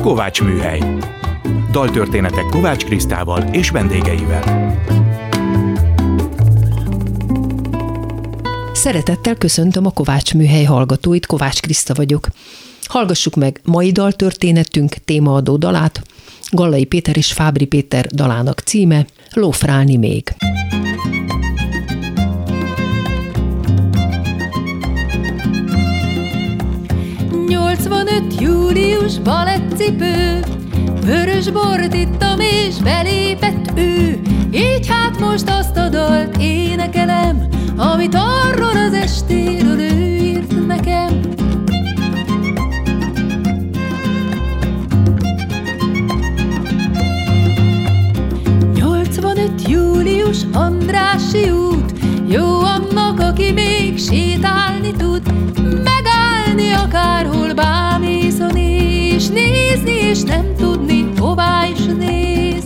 Kovács Műhely. Daltörténetek Kovács Krisztával és vendégeivel. Szeretettel köszöntöm a Kovács Műhely hallgatóit, Kovács Kriszta vagyok. Hallgassuk meg mai daltörténetünk témaadó dalát, Gallai Péter és Fábri Péter dalának címe Lófrálni még. 85 július balettcipő, vörös bort ittam és belépett ő, így hát most azt a dalt énekelem, amit arról az estéről ő írt nekem. július Andrási út, jó annak, aki még sétálni tud, megállni akárhol bámészon és nézni, és nem tudni, hová is néz.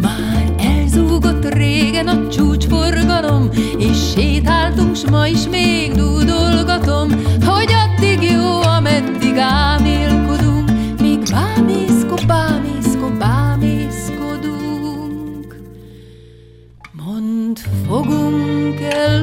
Már elzúgott régen a csúcsforgalom, és sétáltunk, s ma is még dúdolgatom, hogy addig jó, ameddig ámélkodunk, Mond, fogunk el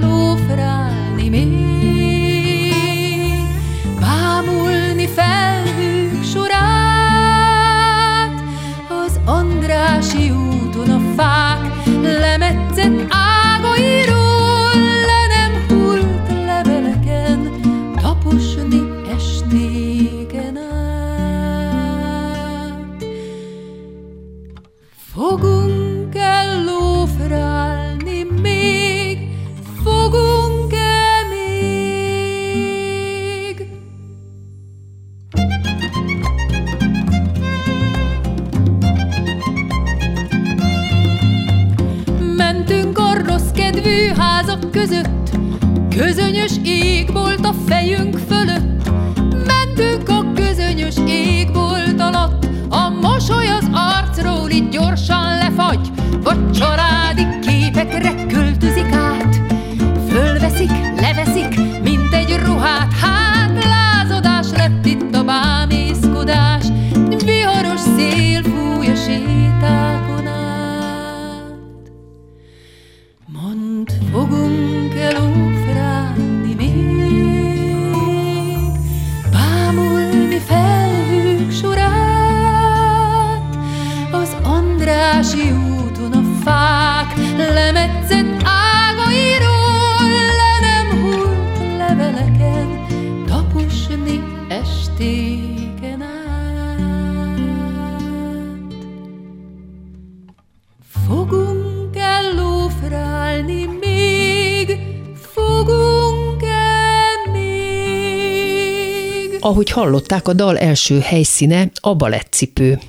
Ahogy hallották, a dal első helyszíne a balettcipő.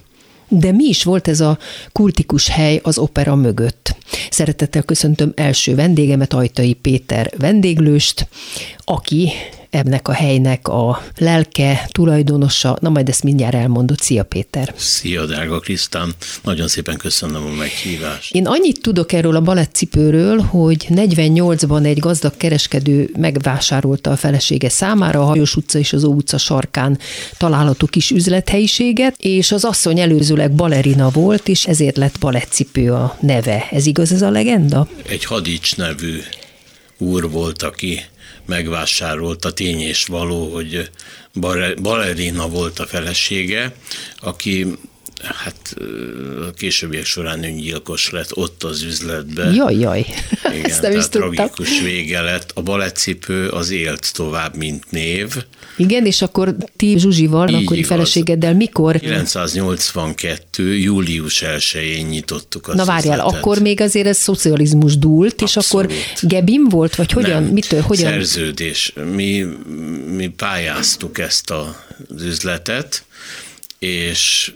De mi is volt ez a kultikus hely az opera mögött? Szeretettel köszöntöm első vendégemet, Ajtai Péter vendéglőst, aki ennek a helynek a lelke, tulajdonosa, na majd ezt mindjárt elmondod. Szia Péter! Szia, drága Krisztán! Nagyon szépen köszönöm a meghívást. Én annyit tudok erről a balettcipőről, hogy 48-ban egy gazdag kereskedő megvásárolta a felesége számára a Hajós utca és az Ó utca sarkán található kis üzlethelyiséget, és az asszony előzőleg balerina volt, és ezért lett balettcipő a neve. Ez igaz ez a legenda? Egy hadics nevű úr volt, aki megvásárolta, tény és való, hogy balerina volt a felesége, aki hát a későbbiek során öngyilkos lett ott az üzletben. Jaj, jaj, Igen, ezt nem is tudtam. tragikus vége lett. A balettcipő az élt tovább, mint név. Igen, és akkor ti Zsuzsival, Így akkori igaz. feleségeddel mikor? 982. július 1-én nyitottuk az Na várjál, üzletet. akkor még azért ez szocializmus dúlt, és Abszolút. akkor Gebim volt, vagy hogyan, Nem, mitől, hogyan? Szerződés. Mi, mi pályáztuk ezt az üzletet, és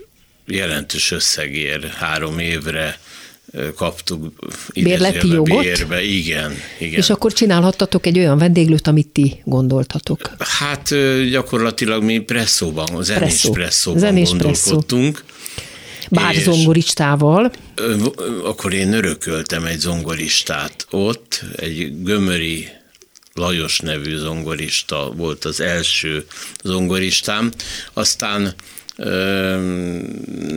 jelentős összegért három évre kaptuk Bérleti jogot? Bérbe. Igen, igen. És akkor csinálhattatok egy olyan vendéglőt, amit ti gondoltatok. Hát gyakorlatilag mi presszóban, zenés Presszó. presszóban Zenés gondolkodtunk. Bár És- zongoristával. Akkor én örököltem egy zongoristát ott, egy gömöri Lajos nevű zongorista volt az első zongoristám, aztán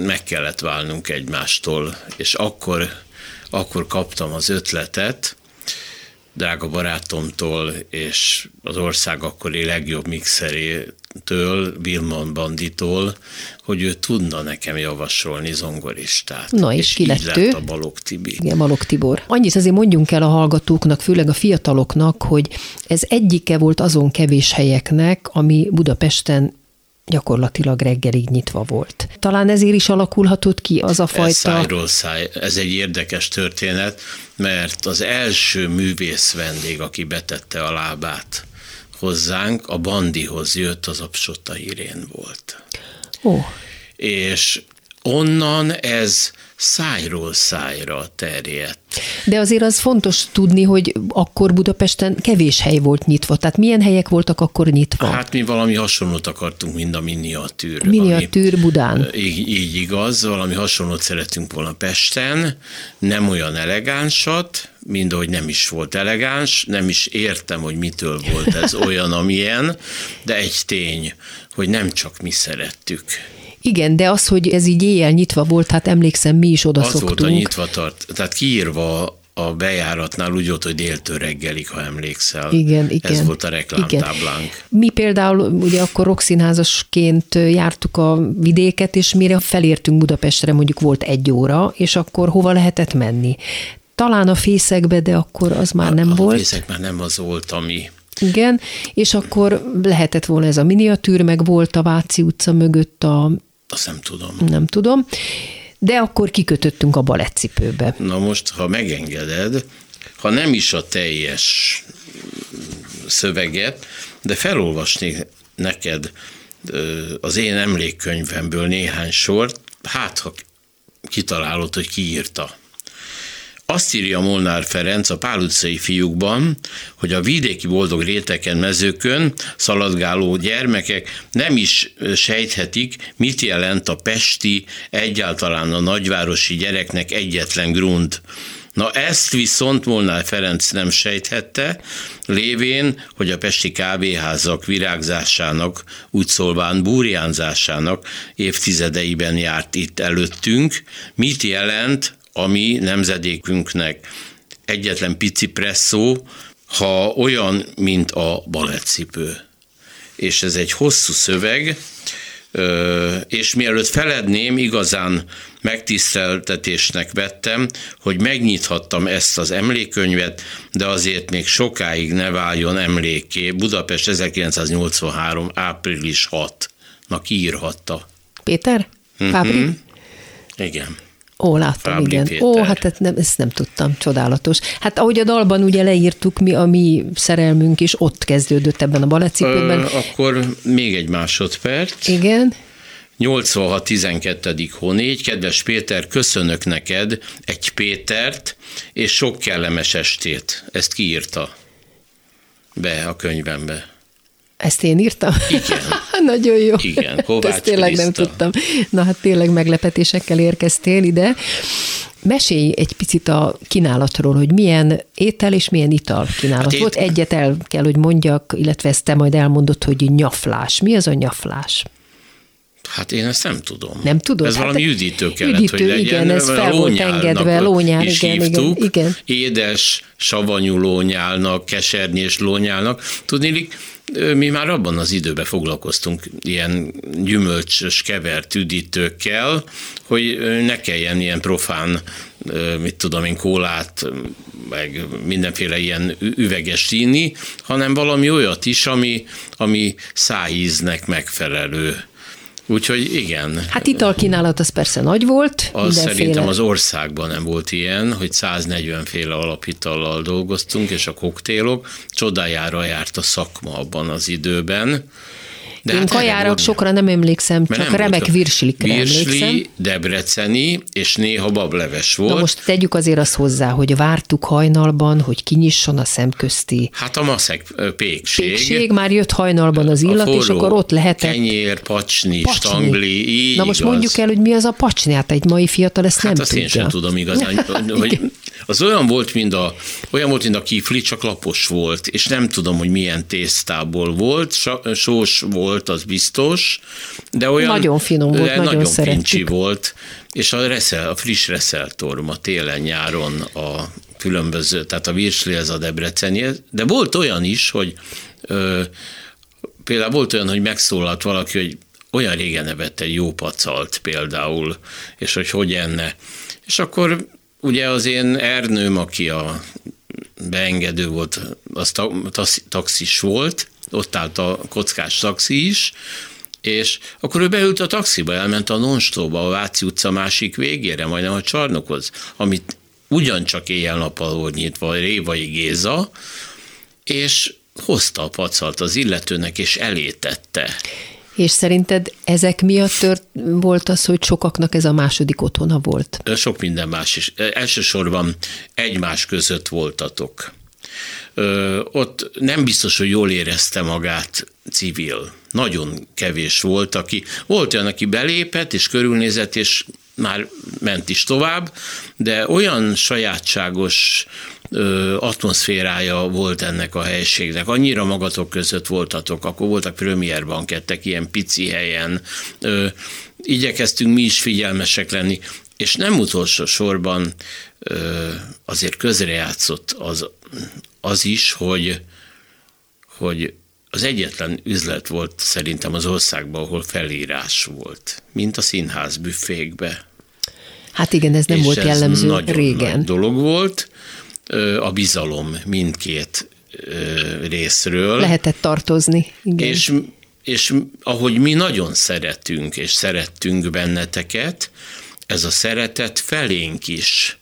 meg kellett válnunk egymástól, és akkor, akkor kaptam az ötletet, drága barátomtól és az ország akkori legjobb mixerétől, Vilmon Banditól, hogy ő tudna nekem javasolni zongoristát. Na és, és ki lett ő? a Balog Tibi. Igen, Balog Tibor. Annyit azért mondjunk el a hallgatóknak, főleg a fiataloknak, hogy ez egyike volt azon kevés helyeknek, ami Budapesten gyakorlatilag reggelig nyitva volt. Talán ezért is alakulhatott ki az a fajta... Ez szájról száj. Ez egy érdekes történet, mert az első művész vendég, aki betette a lábát hozzánk, a Bandihoz jött, az a Psotta Irén volt. Ó. És onnan ez szájról szájra terjedt. De azért az fontos tudni, hogy akkor Budapesten kevés hely volt nyitva. Tehát milyen helyek voltak akkor nyitva? Hát mi valami hasonlót akartunk, mint a miniatűr. Miniatűr ami, Budán. Így, így igaz, valami hasonlót szeretünk volna Pesten, nem olyan elegánsat, mind ahogy nem is volt elegáns, nem is értem, hogy mitől volt ez olyan, amilyen, de egy tény, hogy nem csak mi szerettük. Igen, de az, hogy ez így éjjel nyitva volt, hát emlékszem, mi is oda az szoktunk. volt a nyitva tart, tehát kiírva a bejáratnál úgy volt, hogy déltől reggelig, ha emlékszel. Igen, igen. Ez volt a reklámtáblánk. Igen. Mi például ugye akkor rockszínházasként jártuk a vidéket, és mire felértünk Budapestre, mondjuk volt egy óra, és akkor hova lehetett menni? Talán a fészekbe, de akkor az már a, nem a volt. A fészek már nem az volt, ami igen, és akkor lehetett volna ez a miniatűr, meg volt a Váci utca mögött a azt nem tudom. Nem tudom. De akkor kikötöttünk a balettcipőbe. Na most, ha megengeded, ha nem is a teljes szöveget, de felolvasnék neked az én emlékkönyvemből néhány sort, hát ha kitalálod, hogy ki írta. Azt írja Molnár Ferenc a Pál utcai fiúkban, hogy a vidéki boldog réteken, mezőkön szaladgáló gyermekek nem is sejthetik, mit jelent a pesti, egyáltalán a nagyvárosi gyereknek egyetlen grund. Na ezt viszont Molnár Ferenc nem sejthette, lévén, hogy a pesti kávéházak virágzásának, úgy szólván búrjánzásának évtizedeiben járt itt előttünk, mit jelent a mi nemzedékünknek egyetlen pici presszó, ha olyan, mint a balettcipő. És ez egy hosszú szöveg, és mielőtt feledném, igazán megtiszteltetésnek vettem, hogy megnyithattam ezt az emlékkönyvet, de azért még sokáig ne váljon emléké. Budapest 1983. április 6. Na, kiírhatta. Péter? Fábri? Mm-hmm. Igen. Ó, láttam, Fábri igen. Ó, hát ezt nem, ezt nem tudtam, csodálatos. Hát ahogy a dalban ugye leírtuk, mi a mi szerelmünk is ott kezdődött ebben a balettcipőben. Akkor még egy másodperc. Igen. 86 12. hónégy, kedves Péter, köszönök neked egy Pétert, és sok kellemes estét. Ezt kiírta be a könyvembe. Ezt én írtam? Igen. Nagyon jó. Igen, Kovács Ezt tényleg Kriszta. nem tudtam. Na hát tényleg meglepetésekkel érkeztél ide. Mesélj egy picit a kínálatról, hogy milyen étel és milyen ital kínálat hát volt. Ét... Egyet el kell, hogy mondjak, illetve ezt te majd elmondod, hogy nyaflás. Mi az a nyaflás? Hát én ezt nem tudom. Nem tudod? Ez hát valami üdítő kellett, üdítő, hogy legyen. Igen, ez fel volt engedve, lónyál, is igen, hívtuk, igen, igen. Édes, savanyú lónyálnak, kesernyés lónyálnak. Tudnélik, mi már abban az időben foglalkoztunk ilyen gyümölcsös kevert üdítőkkel, hogy ne kelljen ilyen profán, mit tudom én, kólát, meg mindenféle ilyen üveges inni, hanem valami olyat is, ami, ami szájíznek megfelelő Úgyhogy igen. Hát italkínálat az persze nagy volt. Az szerintem az országban nem volt ilyen, hogy 140 féle alapitallal dolgoztunk, és a koktélok csodájára járt a szakma abban az időben. De Én hát kajára sokra nem emlékszem, csak nem remek virslikre Virsli, emlékszem. debreceni, és néha bableves volt. Na most tegyük azért azt hozzá, hogy vártuk hajnalban, hogy kinyisson a szemközti. Hát a maszek pékség. Pékség, már jött hajnalban az illat, és akkor ott lehetett. Kenyér, pacsni, pacsni. stangli, így Na most igaz. mondjuk el, hogy mi az a pacsni, hát egy mai fiatal ezt hát nem azt tudja. én sem tudom igazán, hogy Az olyan volt, mint a, olyan volt, mint a kifli, csak lapos volt, és nem tudom, hogy milyen tésztából volt, sós volt, az biztos, de olyan... Nagyon finom volt, nagyon, nagyon fincsi volt, és a, reszel, a friss reszeltorma télen-nyáron a különböző, tehát a virsli, ez a debreceni, de volt olyan is, hogy ö, például volt olyan, hogy megszólalt valaki, hogy olyan régen evett egy jó pacalt például, és hogy hogy enne. És akkor ugye az én Ernőm, aki a beengedő volt, az taxis volt, ott állt a kockás taxi is, és akkor ő beült a taxiba, elment a Nonstóba, a Váci utca másik végére, majdnem a csarnokhoz, amit ugyancsak éjjel-nappal volt nyitva, Révai Géza, és hozta a pacalt az illetőnek, és elétette. És szerinted ezek miatt tört, volt az, hogy sokaknak ez a második otthona volt? Sok minden más is. Elsősorban egymás között voltatok. Ott nem biztos, hogy jól érezte magát civil. Nagyon kevés volt, aki, volt olyan, aki belépett és körülnézett, és már ment is tovább, de olyan sajátságos ö, atmoszférája volt ennek a helységnek. Annyira magatok között voltatok, akkor voltak premier bankettek ilyen pici helyen, ö, igyekeztünk mi is figyelmesek lenni, és nem utolsó sorban ö, azért közrejátszott az, az is, hogy, hogy az egyetlen üzlet volt szerintem az országban, ahol felírás volt, mint a színház büfékbe. Hát igen, ez nem és volt ez jellemző nagyon régen. Nagy dolog volt, a bizalom mindkét részről. Lehetett tartozni. Igen. És, és ahogy mi nagyon szeretünk, és szerettünk benneteket, ez a szeretet felénk is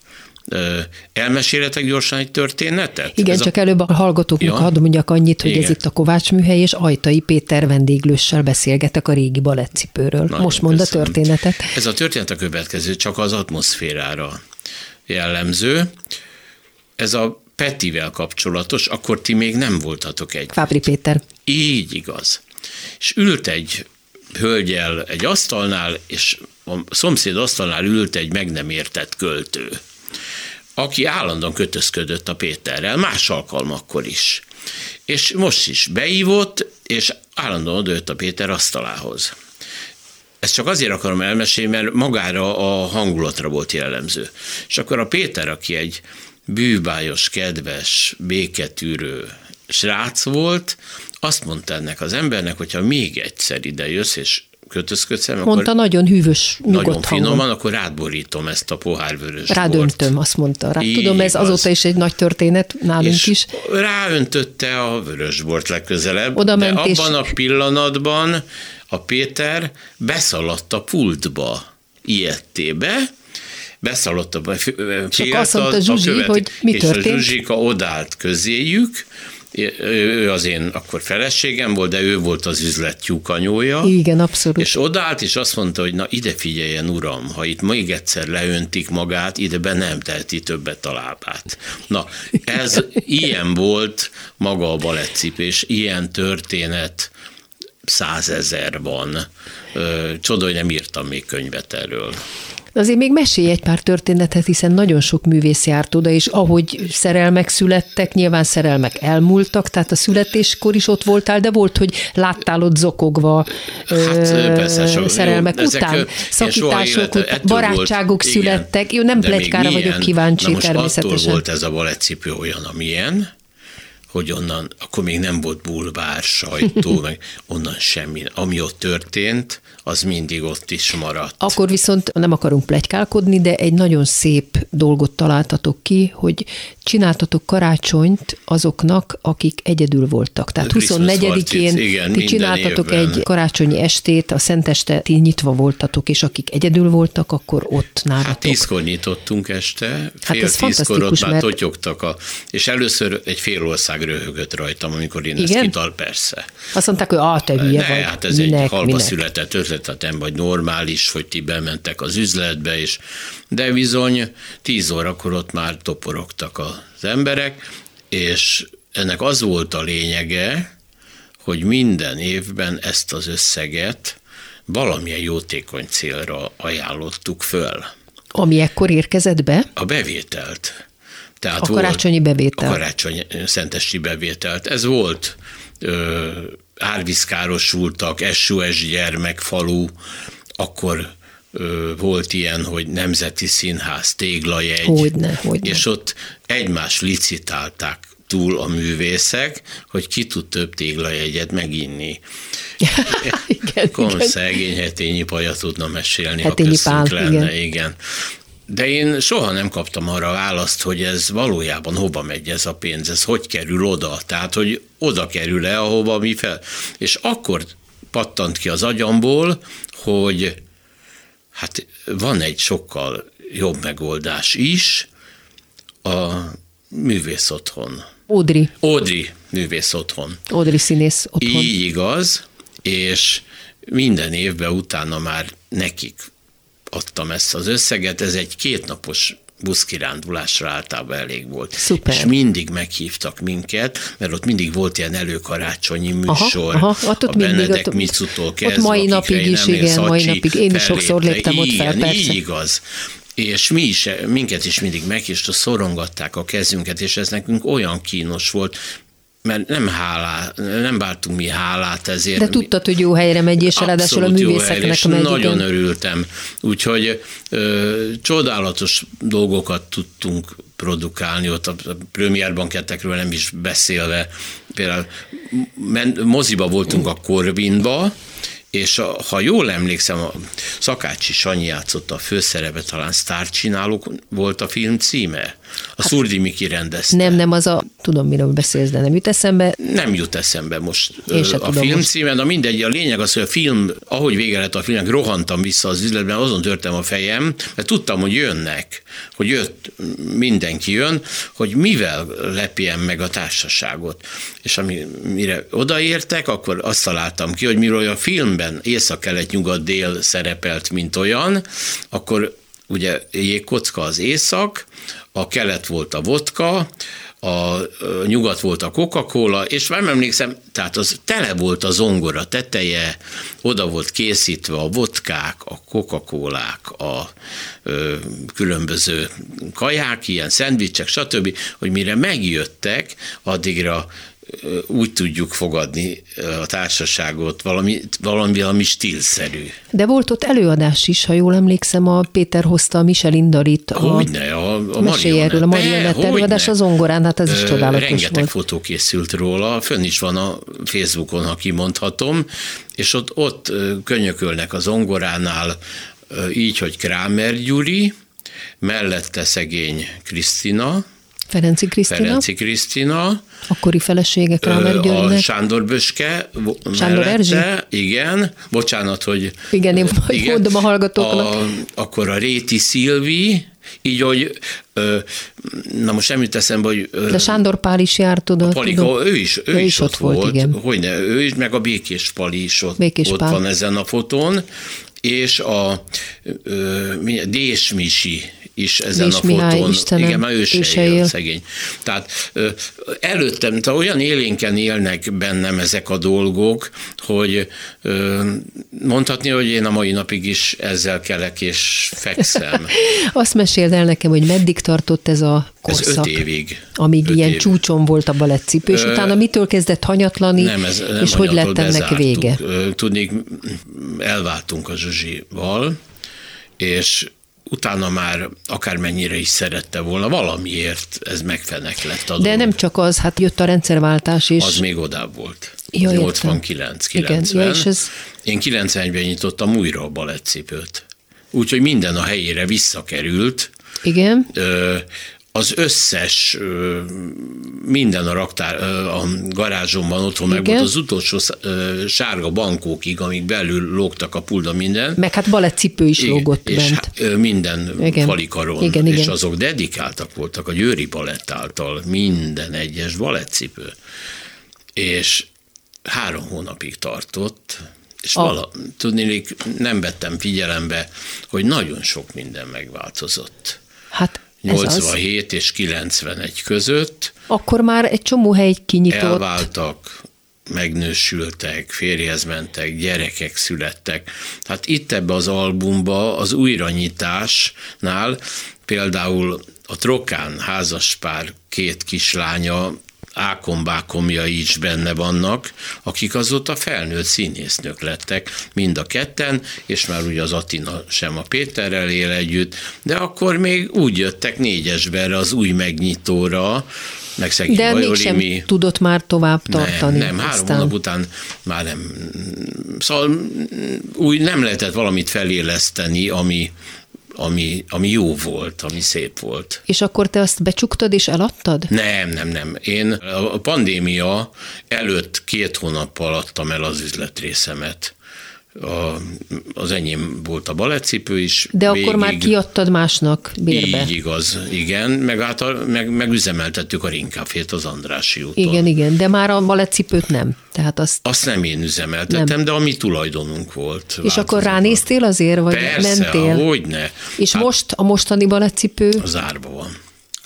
Elmeséletek gyorsan egy történetet? Igen, ez csak a... előbb a hallgatóknak ja. hadd mondjak annyit, hogy Igen. ez itt a Kovács műhely, és Ajtai Péter vendéglőssel beszélgetek a régi balettcipőről. Nagyon Most mond köszönöm. a történetet. Ez a történet a következő, csak az atmoszférára jellemző. Ez a Petivel kapcsolatos, akkor ti még nem voltatok egy. Fábri Péter. Így igaz. És ült egy hölgyel egy asztalnál, és a szomszéd asztalnál ült egy meg nem értett költő aki állandóan kötözködött a Péterrel, más alkalmakkor is. És most is beívott, és állandóan odajött a Péter asztalához. Ezt csak azért akarom elmesélni, mert magára a hangulatra volt jellemző. És akkor a Péter, aki egy bűbájos, kedves, béketűrő srác volt, azt mondta ennek az embernek, hogyha még egyszer ide jössz, és kötözködsz Mondta akkor nagyon hűvös, nyugodt Nagyon finoman, hangon. akkor rátborítom ezt a pohárvörös Rádöntöm, azt mondta. Rá. Tudom, ez azóta is egy nagy történet nálunk és is. ráöntötte a vörösbort legközelebb, Oda de abban és... a pillanatban a Péter beszaladt a pultba, ilyettébe, beszaladt a azt mondta Zsuzsi, a hogy mi és történt? A Zsuzsika odállt közéjük, ő az én akkor feleségem volt, de ő volt az üzlet tyúkanyója. Igen, abszolút. És odállt, és azt mondta, hogy na ide figyeljen, uram, ha itt még egyszer leöntik magát, ide be nem teheti többet a lábát. Na, ez ilyen volt maga a balettcipés, ilyen történet százezer van. Csoda, hogy nem írtam még könyvet erről. Azért még mesélj egy pár történetet, hiszen nagyon sok művész járt oda, és ahogy szerelmek születtek, nyilván szerelmek elmúltak, tehát a születéskor is ott voltál, de volt, hogy láttál ott zokogva hát, ö, persze, so, szerelmek jó, után, szakítások, élet, barátságok volt, születtek. Jó, nem plegykára vagyok kíváncsi na most természetesen. attól volt ez a balettcipő olyan, amilyen, hogy onnan, akkor még nem volt bulvár, sajtó, meg onnan semmi. Ami ott történt, az mindig ott is maradt. Akkor viszont nem akarunk plegykálkodni, de egy nagyon szép dolgot találtatok ki, hogy csináltatok karácsonyt azoknak, akik egyedül voltak. Tehát 24-én igen, ti csináltatok évben. egy karácsonyi estét, a Szenteste ti nyitva voltatok, és akik egyedül voltak, akkor ott nálatok. Hát tízkor nyitottunk este, hát fél hát tízkor ott már mert... totyogtak, a, és először egy fél ország röhögött rajtam, amikor én igen? ezt kital, persze. Azt mondták, hogy ah, te hülye ne, vagy. hát ez minek, egy halva minek? született ötlet, nem vagy normális, hogy ti bementek az üzletbe, és de bizony tíz órakor ott már toporogtak az emberek, és ennek az volt a lényege, hogy minden évben ezt az összeget valamilyen jótékony célra ajánlottuk föl. Ami ekkor érkezett be? A bevételt. Tehát a karácsonyi bevétel. A karácsony szentesti bevételt. Ez volt ö, árvízkárosultak, SOS gyermekfalu, akkor ö, volt ilyen, hogy Nemzeti Színház téglajegy, hogyne, hogyne. és ott egymás licitálták túl a művészek, hogy ki tud több téglajegyet meginni. igen, Kon igen. szegény hetényi paja tudna mesélni, hetényi ha pál, lenne, igen. igen. De én soha nem kaptam arra választ, hogy ez valójában hova megy ez a pénz, ez hogy kerül oda, tehát hogy oda kerül-e, ahova mi fel. És akkor pattant ki az agyamból, hogy hát van egy sokkal jobb megoldás is, a művész otthon. Ódri. Ódri művész otthon. Ódri színész otthon. Így igaz, és minden évben utána már nekik adtam ezt az összeget, ez egy kétnapos buszkirándulásra általában elég volt. Szuper. És mindig meghívtak minket, mert ott mindig volt ilyen előkarácsonyi műsor, aha, aha, ott a Benedek ott, Micutól kezdve, ott mai napig is, igen, mai napig. Én is sokszor léptem ott fel, persze. Így igaz és mi is, minket is mindig meghívta, szorongatták a kezünket, és ez nekünk olyan kínos volt, mert nem, hálá, nem vártunk mi hálát ezért. De tudtad, hogy jó helyre megy, és ráadásul a művészeknek megy. Nagyon igen. örültem. Úgyhogy ö, csodálatos dolgokat tudtunk produkálni, ott a, a premierban kettekről nem is beszélve. Például moziba voltunk a Corvinba, és a, ha jól emlékszem, a Szakácsi Sanyi játszott a főszerepet, talán sztárcsinálók volt a film címe. A hát, Szurdi Miki rendezte. Nem, nem, az a, tudom, miről beszélsz, de nem jut eszembe. Nem jut eszembe most Én a film most. címe, de mindegy, a lényeg az, hogy a film, ahogy vége lett a filmnek, rohantam vissza az üzletben, azon törtem a fejem, mert tudtam, hogy jönnek, hogy jött, mindenki jön, hogy mivel lepjen meg a társaságot. És ami, mire odaértek, akkor azt találtam ki, hogy miről a filmben észak-kelet-nyugat-dél szerepelt, mint olyan, akkor ugye jégkocka az észak, a kelet volt a vodka, a nyugat volt a Coca-Cola, és már emlékszem, tehát az tele volt a zongora teteje, oda volt készítve a vodkák, a Coca-Colák, a ö, különböző kaják, ilyen szendvicsek, stb., hogy mire megjöttek, addigra úgy tudjuk fogadni a társaságot, valami, valami, valami stílszerű. De volt ott előadás is, ha jól emlékszem, a Péter hozta a Michelin Darit. A hogyne, a, a erről, a marionett előadás az ongorán, hát ez is csodálatos Rengeteg volt. fotó készült róla, fönn is van a Facebookon, ha kimondhatom, és ott, ott könyökölnek az ongoránál, így, hogy Krámer Gyuri, mellette szegény Krisztina, Ferenci Krisztina. Ferenci Krisztina. Akkori felesége Kramer Györgynek. A Sándor Böske. Sándor Erzsi? Igen, bocsánat, hogy... Igen, én igen, mondom a hallgatóknak. A, akkor a Réti Szilvi, így, hogy na most nem jut eszembe, hogy... De Sándor Pál is járt, tudod. Palika, tudod. ő is, ő, ő is, is ott volt, volt igen. Hogyne, ő is, meg a Békés Pali is ott, Békés ott van ezen a fotón, és a Dés Misi is ezen Nis a fotón. Mihály, Istenem, Igen, már ő se, ő se él, él, szegény. Tehát előttem, tehát olyan élénken élnek bennem ezek a dolgok, hogy mondhatni, hogy én a mai napig is ezzel kelek és fekszem. Azt meséld el nekem, hogy meddig tartott ez a korszak? Ez öt évig. Amíg öt ilyen év. csúcson volt a balettcipő, és Ö, utána mitől kezdett hanyatlani, nem, ez, nem és hogy lett ennek vége? Tudnék, elváltunk a Zsuzsival, és utána már akármennyire is szerette volna, valamiért ez megfenek lett a De nem csak az, hát jött a rendszerváltás is. Az még odább volt. Ja, 89, 90. Igen. Ja, és ez... Én 91-ben nyitottam újra a balettcipőt. Úgyhogy minden a helyére visszakerült. Igen. Ö, az összes, minden a raktár, a garázsomban otthon meg volt az utolsó sárga bankókig, amik belül lógtak a pulda minden. Meg hát balettcipő is igen, lógott és bent. minden igen. falikaron, igen, és igen. azok dedikáltak voltak a Győri Balett által, minden egyes balettcipő. És három hónapig tartott, és a... vala, tudni, nem vettem figyelembe, hogy nagyon sok minden megváltozott. Hát 87 és 91 között. Akkor már egy csomó hely kinyitott. Elváltak, megnősültek, férjhez mentek, gyerekek születtek. Hát itt ebbe az albumba az újranyitásnál például a Trokán házaspár két kislánya ákombákomja is benne vannak, akik azóta felnőtt színésznők lettek, mind a ketten, és már ugye az Atina sem a Péterrel él együtt, de akkor még úgy jöttek négyesberre az új megnyitóra, meg szegény De Bajoli, mégsem tudott már tovább tartani. Nem, nem három hónap után már nem. Szóval úgy nem lehetett valamit feléleszteni, ami, ami, ami jó volt, ami szép volt. És akkor te azt becsuktad és eladtad? Nem, nem, nem. Én a pandémia előtt két hónappal adtam el az üzletrészemet a, az enyém volt a balettcipő is. De végig, akkor már kiadtad másnak bérbe. Így igaz, igen, meg, át, meg, meg üzemeltettük a Ringcafét az Andrási úton. Igen, igen, de már a balettcipőt nem. Tehát azt... azt nem én üzemeltettem, nem. de a mi tulajdonunk volt. És akkor ránéztél azért, vagy Persze, mentél? hogyne. És hát, most a mostani balettcipő? Az árba van.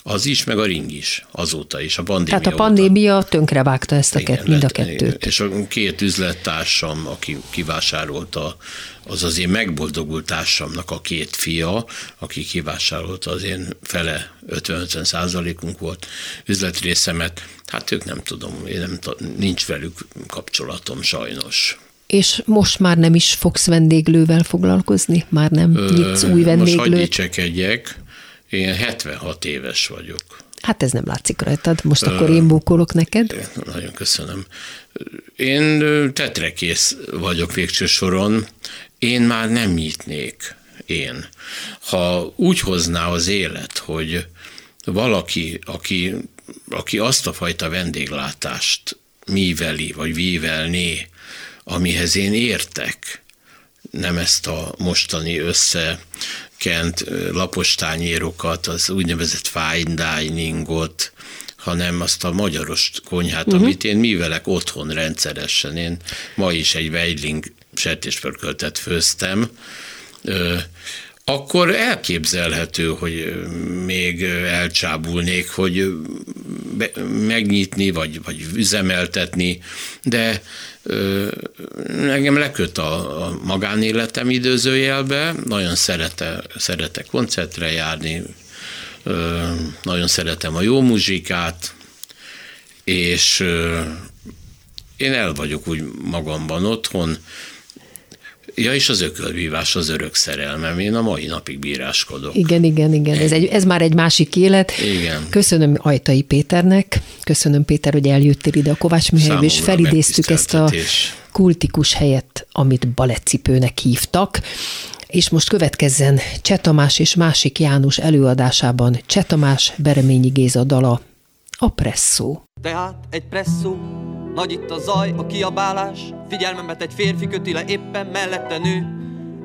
Az is, meg a ring is, azóta is, a pandémia Tehát a pandémia óta. tönkrevágta ezt a igen, kett, mind a kettőt. És a két üzlettársam, aki kivásárolta, az az én megboldogult társamnak a két fia, aki kivásárolta az én fele 50-50 százalékunk volt üzletrészemet, hát ők nem tudom, én nem, nincs velük kapcsolatom sajnos. És most már nem is fogsz vendéglővel foglalkozni? Már nem nyitsz új vendéglőt? Most hagyj dicsekedjek, én 76 éves vagyok. Hát ez nem látszik rajtad, most akkor én bókolok neked. Nagyon köszönöm. Én tetrekész vagyok végső soron, én már nem nyitnék, én. Ha úgy hozná az élet, hogy valaki, aki, aki azt a fajta vendéglátást míveli, vagy vívelné, amihez én értek, nem ezt a mostani össze kent lapostányérokat, az úgynevezett fine diningot, hanem azt a magyaros konyhát, uh-huh. amit én művelek otthon rendszeresen. Én ma is egy Weidling sertéspörköltet főztem, akkor elképzelhető, hogy még elcsábulnék, hogy megnyitni, vagy, vagy üzemeltetni, de engem leköt a, a magánéletem időzőjelbe, nagyon szerete, szeretek koncertre járni, nagyon szeretem a jó muzsikát, és én el vagyok úgy magamban otthon, Ja, és az ökölvívás az örök szerelmem. Én a mai napig bíráskodok. Igen, igen, igen. Ez, egy, ez már egy másik élet. Igen. Köszönöm Ajtai Péternek, köszönöm Péter, hogy eljöttél ide a Kovács műhelybe, és felidéztük ezt a kultikus helyet, amit baletcipőnek hívtak. És most következzen Csetamás és másik János előadásában Csetamás Bereményi Géza dala, a presszó. Tehát egy presszó. Nagy itt a zaj, a kiabálás. Figyelmemet egy férfi köti le éppen mellette nő.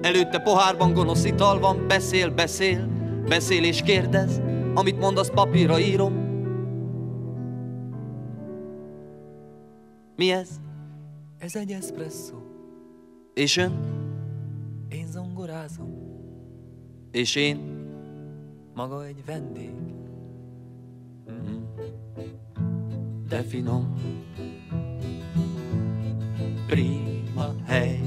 Előtte pohárban gonosz ital van Beszél, beszél, beszél és kérdez Amit mondasz papírra írom. Mi ez? Ez egy espresso És ön? Én zongorázom. És én? Maga egy vendég De finom. Prima hely.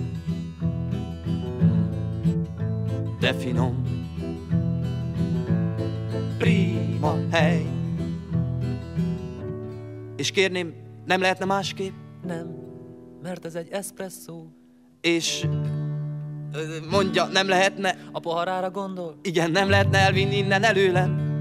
De finom. Prima hely. És kérném, nem lehetne másképp? Nem, mert ez egy espresso És mondja, nem lehetne? A poharára gondol? Igen, nem lehetne elvinni innen előlem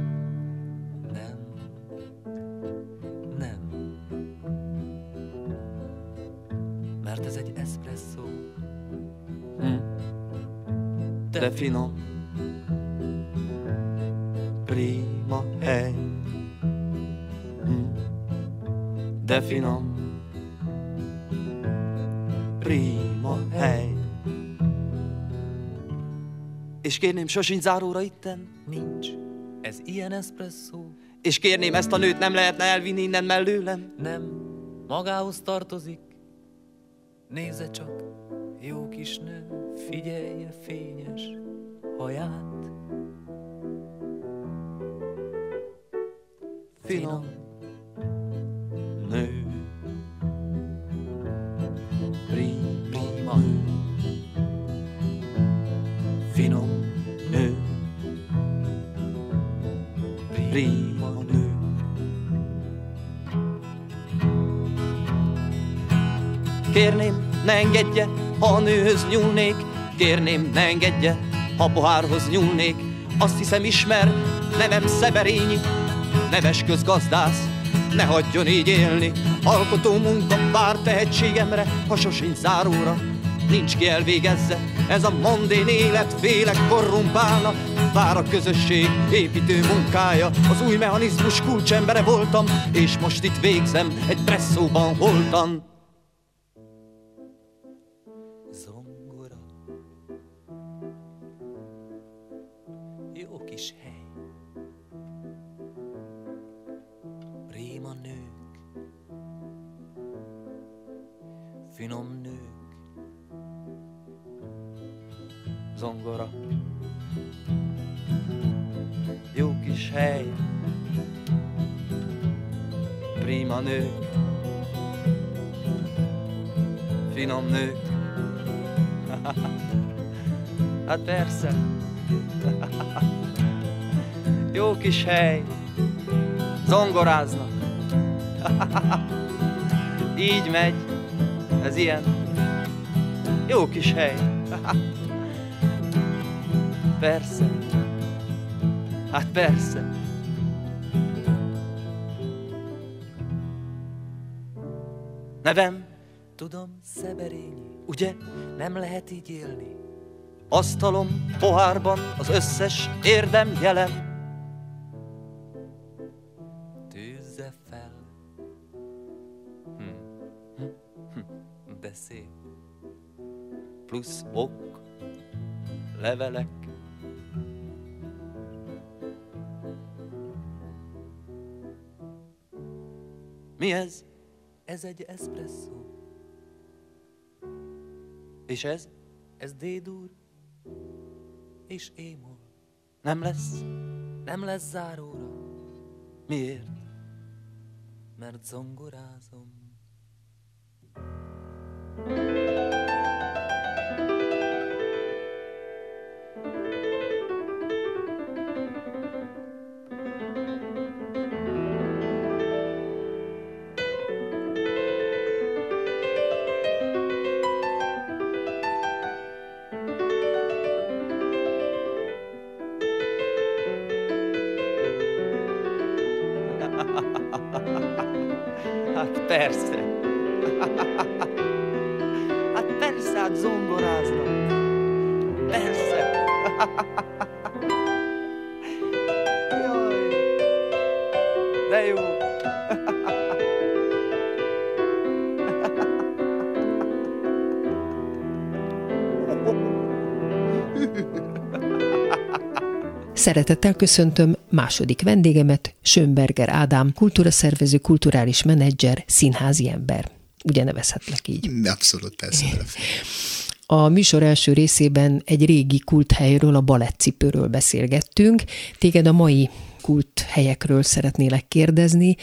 de finom Prima hely De finom Prima hely És kérném, sosincs záróra itten? Nincs. Ez ilyen espresszó. És kérném, ezt a nőt nem lehetne elvinni innen mellőlem? Nem. Magához tartozik. Nézze csak, jó kis nő, figyelje fényes haját. Finom nő, prima nő, finom nő, prima nő. Kérném, ne engedje, ha a nőhöz nyúlnék, kérném, ne engedje, ha pohárhoz nyúlnék. Azt hiszem ismer, nevem Szeberényi, neves közgazdász, ne hagyjon így élni. Alkotó munka vár tehetségemre, ha sosincs záróra, nincs ki elvégezze. Ez a mondén élet félek korrumpálna, vár a közösség építő munkája. Az új mechanizmus kulcsembere voltam, és most itt végzem egy presszóban holtan. Finom nők. Zongora. Jó kis hely. Prima nők. Finom nők. hát persze. Jó kis hely. Zongoráznak. Így megy. Ez ilyen jó kis hely. persze. Hát persze. Nevem, tudom, Szeberényi, ugye? Nem lehet így élni. Asztalom, pohárban az összes érdem jelen. Beszél, plusz ok, levelek. Mi ez? Ez egy espresso. És ez? Ez D-dur és émol. Nem lesz? Nem lesz záróra. Miért? Mert zongorázom. hát hát zongoráznak. Persze. Jaj. De jó. Szeretettel köszöntöm második vendégemet, Sönberger Ádám, kultúraszervező, kulturális menedzser, színházi ember ugye nevezhetlek így. Abszolút, persze. A műsor első részében egy régi kulthelyről, a balettcipőről beszélgettünk. Téged a mai kulthelyekről szeretnélek kérdezni.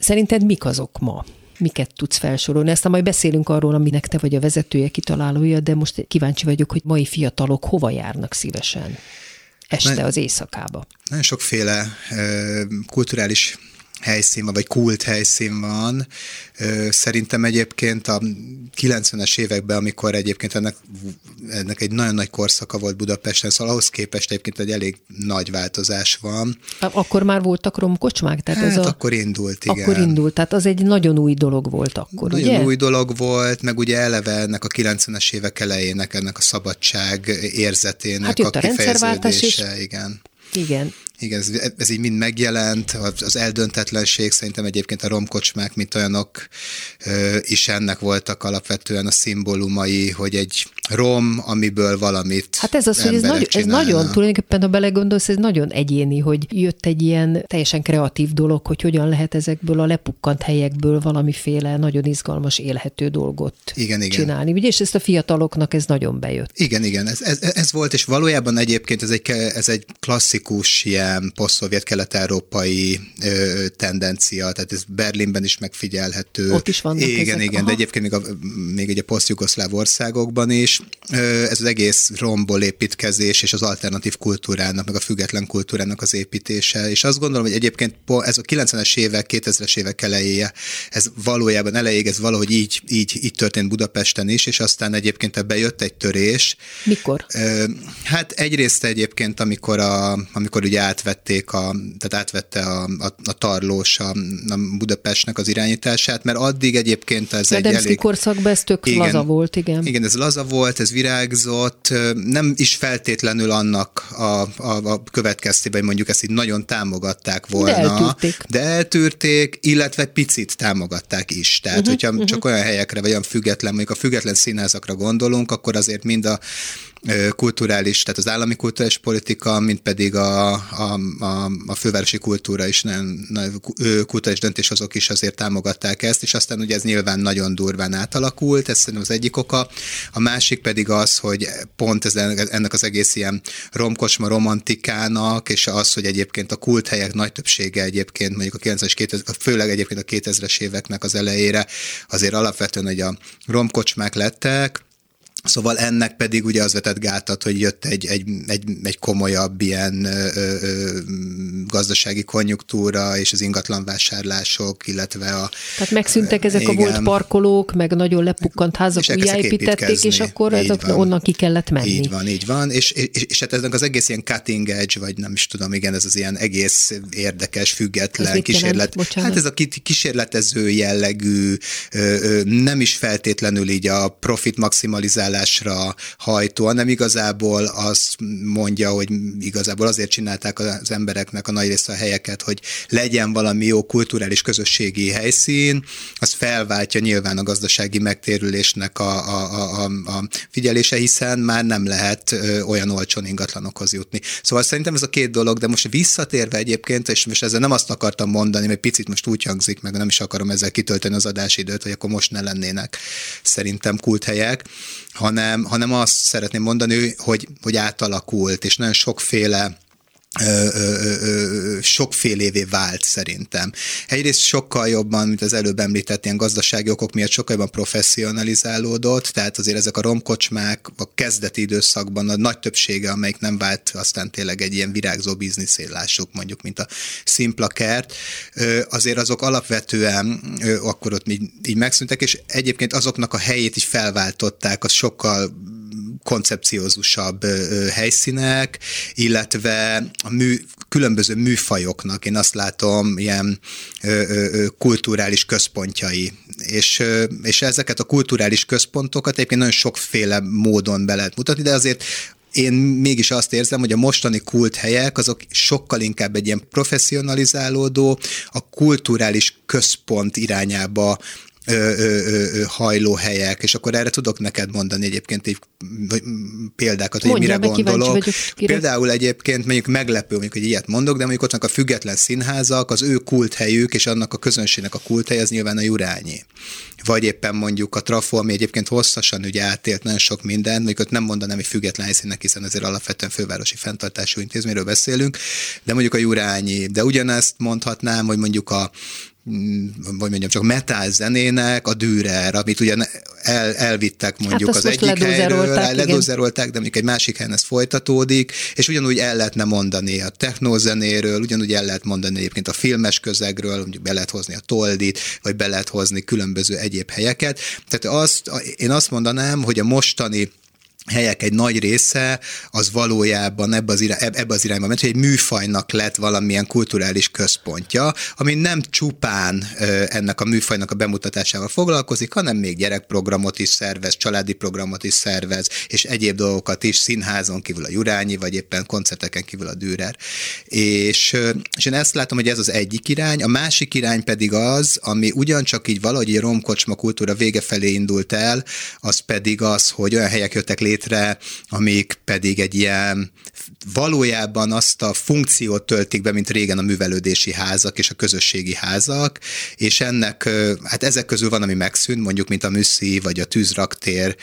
Szerinted mik azok ma? Miket tudsz felsorolni? Aztán majd beszélünk arról, aminek te vagy a vezetője, kitalálója, de most kíváncsi vagyok, hogy mai fiatalok hova járnak szívesen este az éjszakába. Nagyon sokféle kulturális helyszín van, vagy kult helyszín van. Szerintem egyébként a 90-es években, amikor egyébként ennek, ennek egy nagyon nagy korszaka volt Budapesten, szóval ahhoz képest egyébként egy elég nagy változás van. Akkor már voltak romkocsmák? Tehát hát ez a... akkor indult, igen. Akkor indult, tehát az egy nagyon új dolog volt akkor, Nagyon ugye? új dolog volt, meg ugye eleve ennek a 90-es évek elejének, ennek a szabadság érzetének hát a, a kifejeződése, és... igen. Igen. Igen, ez, ez így mind megjelent, az eldöntetlenség szerintem egyébként a romkocsmák, mint olyanok is ennek voltak alapvetően a szimbólumai, hogy egy rom, amiből valamit Hát ez az, hogy ez, nagy, ez nagyon, tulajdonképpen ha belegondolsz, ez nagyon egyéni, hogy jött egy ilyen teljesen kreatív dolog, hogy hogyan lehet ezekből a lepukkant helyekből valamiféle nagyon izgalmas, élhető dolgot igen, igen. csinálni. Ugye, és ezt a fiataloknak ez nagyon bejött. Igen, igen, ez, ez, ez volt, és valójában egyébként ez egy, ez egy klasszikus ilyen szélsőjelen, posztszovjet kelet-európai tendencia, tehát ez Berlinben is megfigyelhető. Ott is vannak Igen, ezek, igen, aha. de egyébként még a, még egy a poszt-jugoszláv országokban is. Ez az egész romból építkezés és az alternatív kultúrának, meg a független kultúrának az építése, és azt gondolom, hogy egyébként ez a 90-es évek, 2000-es évek eleje, ez valójában elejéig ez valahogy így, így, így történt Budapesten is, és aztán egyébként ebbe jött egy törés, Mikor? Hát egyrészt egyébként, amikor, a, amikor ugye átvették, a, tehát átvette a, a, a tarlós a, a Budapestnek az irányítását, mert addig egyébként ez egy Redemszki elég... korszakban ez tök laza volt, igen. Igen, ez laza volt, ez virágzott, nem is feltétlenül annak a, a, a következtében, hogy mondjuk ezt így nagyon támogatták volna. eltűrték. De eltűrték, illetve picit támogatták is. Tehát, uh-huh, hogyha uh-huh. csak olyan helyekre, vagy olyan független, mondjuk a független színházakra gondolunk, akkor azért mind a kulturális, tehát az állami kulturális politika, mint pedig a, a, a, a fővárosi kultúra is, nagyon, nagyon kulturális döntéshozók is azért támogatták ezt, és aztán ugye ez nyilván nagyon durván átalakult, ez szerintem az egyik oka. A másik pedig az, hogy pont ez, ennek az egész ilyen romkocsma romantikának, és az, hogy egyébként a kulthelyek nagy többsége egyébként mondjuk a 90-es, 2000, főleg egyébként a 2000-es éveknek az elejére azért alapvetően, hogy a romkocsmák lettek, Szóval ennek pedig ugye az vetett gátat, hogy jött egy, egy, egy, egy komolyabb ilyen ö, ö, gazdasági konjunktúra és az ingatlanvásárlások, illetve a... Tehát megszűntek ezek a Igen. volt parkolók, meg nagyon lepukkant házak És újjáépítették, és akkor ezek van. onnan ki kellett menni. Így van, így van, és, és, és hát ennek az egész ilyen cutting edge, vagy nem is tudom, igen, ez az ilyen egész érdekes, Ez független jelent? kísérlet. Hát ez a kísérletező jellegű, nem is feltétlenül így a profit maximalizálásra hajtó, hanem igazából azt mondja, hogy igazából azért csinálták az embereknek a nagy része a helyeket, hogy legyen valami jó kulturális közösségi helyszín, az felváltja nyilván a gazdasági megtérülésnek a, a, a, a, figyelése, hiszen már nem lehet olyan olcsón ingatlanokhoz jutni. Szóval szerintem ez a két dolog, de most visszatérve egyébként, és most ezzel nem azt akartam mondani, mert picit most úgy hangzik, meg nem is akarom ezzel kitölteni az adásidőt, hogy akkor most ne lennének szerintem kulthelyek, hanem, hanem azt szeretném mondani, hogy, hogy átalakult, és nagyon sokféle ö, ö, vált szerintem. Egyrészt sokkal jobban, mint az előbb említett ilyen gazdasági okok miatt sokkal jobban professzionalizálódott, tehát azért ezek a romkocsmák a kezdeti időszakban a nagy többsége, amelyik nem vált aztán tényleg egy ilyen virágzó bizniszé, lássuk mondjuk, mint a szimpla kert, azért azok alapvetően akkor ott így, így megszűntek, és egyébként azoknak a helyét is felváltották, az sokkal koncepciózusabb helyszínek, illetve a mű, különböző műfajoknak, én azt látom, ilyen kulturális központjai. És, és ezeket a kulturális központokat egyébként nagyon sokféle módon be lehet mutatni, de azért én mégis azt érzem, hogy a mostani kulthelyek azok sokkal inkább egy ilyen professzionalizálódó, a kulturális központ irányába ö, ö, ö, ö, hajló helyek, és akkor erre tudok neked mondani egyébként így, mm, példákat, hogy Mondjál, mire gondolok. vagyok, kire- Például egyébként mondjuk meglepő, mondjuk, hogy ilyet mondok, de mondjuk ott vannak a független színházak, az ő kulthelyük, és annak a közönségnek a kulthely, az nyilván a Jurányi. Vagy éppen mondjuk a Trafo, ami egyébként hosszasan ugye átélt nagyon sok mindent, mondjuk ott nem mondanám, hogy független helyszínnek, hiszen azért alapvetően fővárosi fenntartású intézményről beszélünk, de mondjuk a Jurányi, de ugyanezt mondhatnám, hogy mondjuk a vagy mondjam, csak metal zenének a Dürer, amit ugye el, elvittek mondjuk azt az egyik helyről, ledózerolták, de mondjuk egy másik helyen ez folytatódik, és ugyanúgy el lehetne mondani a technózenéről, ugyanúgy el lehet mondani egyébként a filmes közegről, mondjuk be lehet hozni a Toldit, vagy be lehet hozni különböző egyéb helyeket. Tehát azt, én azt mondanám, hogy a mostani helyek egy nagy része az valójában ebbe az, irány, ebbe az irányba ment, hogy egy műfajnak lett valamilyen kulturális központja, ami nem csupán ennek a műfajnak a bemutatásával foglalkozik, hanem még gyerekprogramot is szervez, családi programot is szervez, és egyéb dolgokat is, színházon kívül a Jurányi, vagy éppen koncerteken kívül a Dürer. És, és én ezt látom, hogy ez az egyik irány, a másik irány pedig az, ami ugyancsak így valahogy egy romkocsma kultúra vége felé indult el, az pedig az, hogy olyan helyek jöttek létre, létre, amik pedig egy ilyen valójában azt a funkciót töltik be, mint régen a művelődési házak és a közösségi házak, és ennek, hát ezek közül van, ami megszűnt, mondjuk, mint a Műszi, vagy a Tűzraktér,